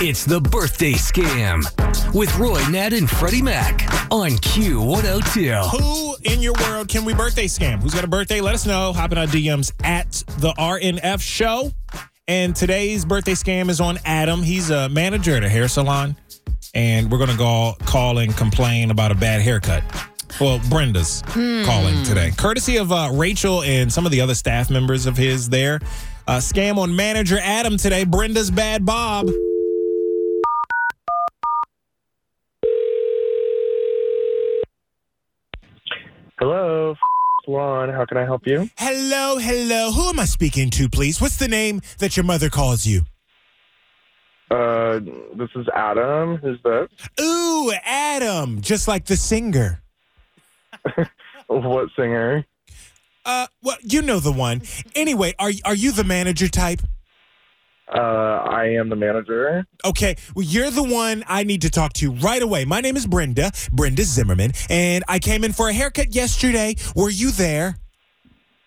It's the birthday scam with Roy, Nat, and Freddie Mac on Q102. Who in your world can we birthday scam? Who's got a birthday? Let us know. Hop in our DMs at the RNF show. And today's birthday scam is on Adam. He's a manager at a hair salon. And we're going to go call and complain about a bad haircut. Well, Brenda's calling today. Courtesy of uh, Rachel and some of the other staff members of his there. Uh, scam on manager Adam today. Brenda's bad Bob. Hello, salon. How can I help you? Hello, hello. Who am I speaking to, please? What's the name that your mother calls you? Uh, this is Adam. Who's this? Ooh, Adam, just like the singer. What singer? Uh, well, you know the one. Anyway, are are you the manager type? Uh, I am the manager. Okay, well, you're the one I need to talk to right away. My name is Brenda, Brenda Zimmerman, and I came in for a haircut yesterday. Were you there?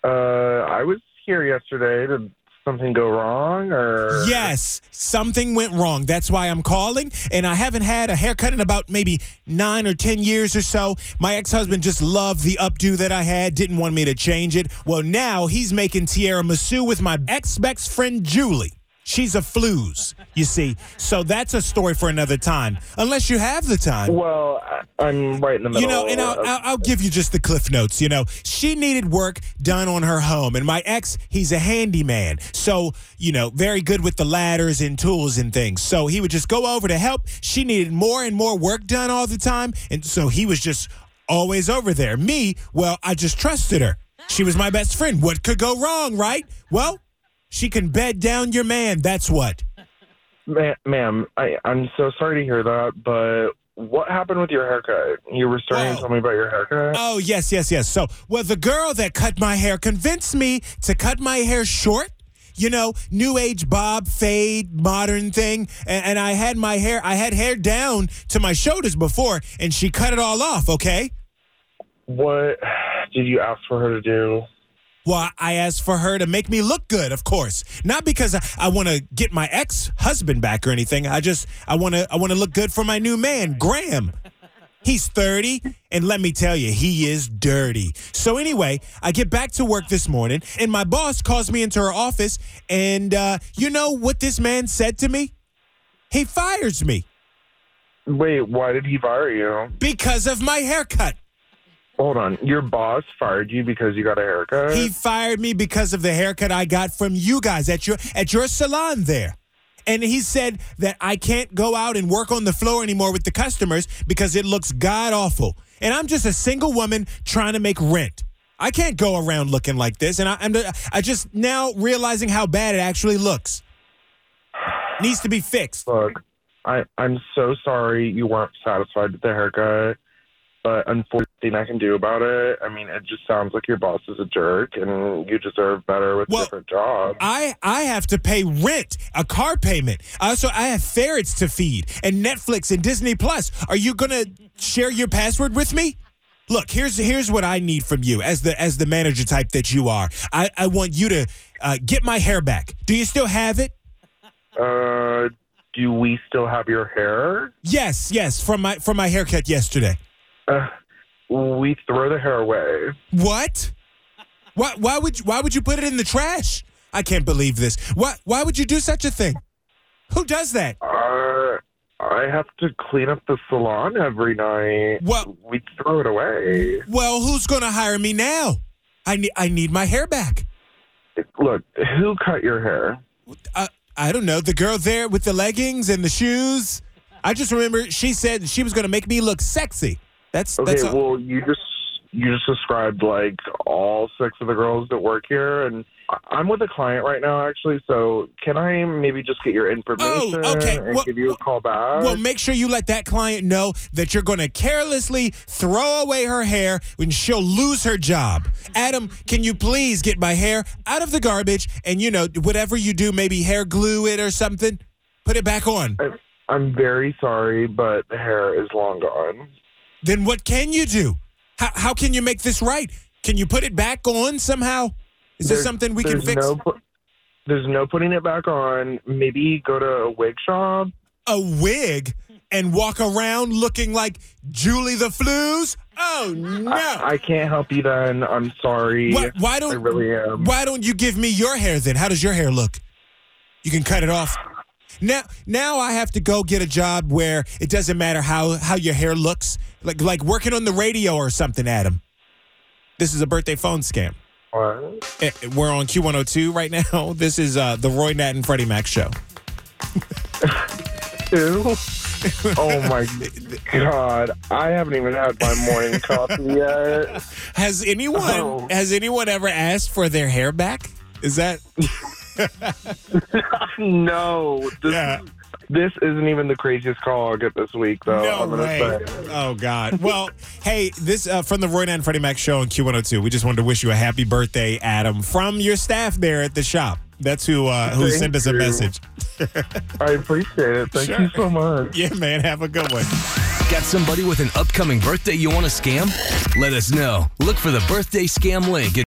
Uh, I was here yesterday. Did something go wrong, or Yes, something went wrong. That's why I'm calling, and I haven't had a haircut in about maybe nine or ten years or so. My ex-husband just loved the updo that I had, didn't want me to change it. Well, now he's making tiramisu with my ex-best friend Julie. She's a flues, you see. So that's a story for another time, unless you have the time. Well, I'm right in the middle. You know, and I'll, I'll, I'll give you just the cliff notes. You know, she needed work done on her home, and my ex, he's a handyman. So, you know, very good with the ladders and tools and things. So he would just go over to help. She needed more and more work done all the time. And so he was just always over there. Me, well, I just trusted her. She was my best friend. What could go wrong, right? Well, she can bed down your man. That's what. Ma- ma'am, I, I'm so sorry to hear that, but what happened with your haircut? You were starting Oh. to tell me about your haircut. Oh, yes, yes, yes. So, well, the girl that cut my hair convinced me to cut my hair short. You know, new age bob, fade, modern thing. And, and I had my hair, I had hair down to my shoulders before, and she cut it all off, okay? What did you ask for her to do? Well, I asked for her to make me look good, of course. Not because I, I want to get my ex-husband back or anything. I just I want to I want to look good for my new man, Graham. He's 30, and let me tell you, he is dirty. So anyway, I get back to work this morning, and my boss calls me into her office, and uh, you know what this man said to me? He fires me Wait, why did he fire you? because of my haircut. Hold on. Your boss fired you because you got a haircut? He fired me because of the haircut I got from you guys at your at your salon there. And he said that I can't go out and work on the floor anymore with the customers because it looks god awful. And I'm just a single woman trying to make rent. I can't go around looking like this. And I, I'm I just now realizing how bad it actually looks. Needs to be fixed. Look, I, I'm so sorry you weren't satisfied with the haircut, but unfortunately, nothing I can do about it. I mean, it just sounds like your boss is a jerk, and you deserve better with Well, a different job. I I have to pay rent, a car payment. Also, I have ferrets to feed and Netflix and Disney Plus. Are you gonna share your password with me? Look, here's here's what I need from you as the as the manager type that you are. I, I want you to uh, get my hair back. Do you still have it? Uh, do we still have your hair? Yes, yes, from my from my haircut yesterday. Uh, we throw the hair away. What? Why why would you, why would you put it in the trash? I can't believe this. Why why would you do such a thing? Who does that? Uh, I have to clean up the salon every night. Well- we throw it away. Well, who's going to hire me now? I need I need my hair back. Look, who cut your hair? Uh, I don't know. The girl there with the leggings and the shoes. I just remember she said she was going to make me look sexy. That's Okay, that's all. well, you just you just described like all six of the girls that work here, and I'm with a client right now, actually. So can I maybe just get your oh, information Oh, okay. and Well- give you a call back? well, make sure you let that client know that you're going to carelessly throw away her hair when she'll lose her job. Adam, can you please get my hair out of the garbage and you know whatever you do, maybe hair glue it or something, put it back on. I- I'm very sorry, but the hair is long gone. Then what can you do? How how can you make this right? Can you put it back on somehow? Is there something we can fix? No, There's no putting it back on. Maybe go to a wig shop. A wig and walk around looking like Julie the Flues? Oh no! I, I can't help you then. I'm sorry. why, why don't I really am. Why don't you give me your hair then? How does your hair look? You can cut it off. Now, now I have to go get a job where it doesn't matter how how your hair looks, like like working on the radio or something. Adam, this is a birthday phone scam. What? Eh, We're on Q102 right now. This is uh, the Roy Nat and Freddie Mac show. Ew. oh my god! I haven't even had my morning coffee yet. Has anyone Oh. has anyone ever asked for their hair back? Is that no, this, Yeah. This isn't even the craziest call I'll get this week, though. no I'm way? say. Oh God! Well, hey, this uh, from the Roy and Freddie Mac show on Q102. We just wanted to wish you a happy birthday, Adam, from your staff there at the shop. That's who uh, who Thank sent us a you. message. I appreciate it. Thank Sure. you so much. Yeah, man. Have a good one. Got somebody with an upcoming birthday you want to scam? Let us know. Look for the birthday scam link at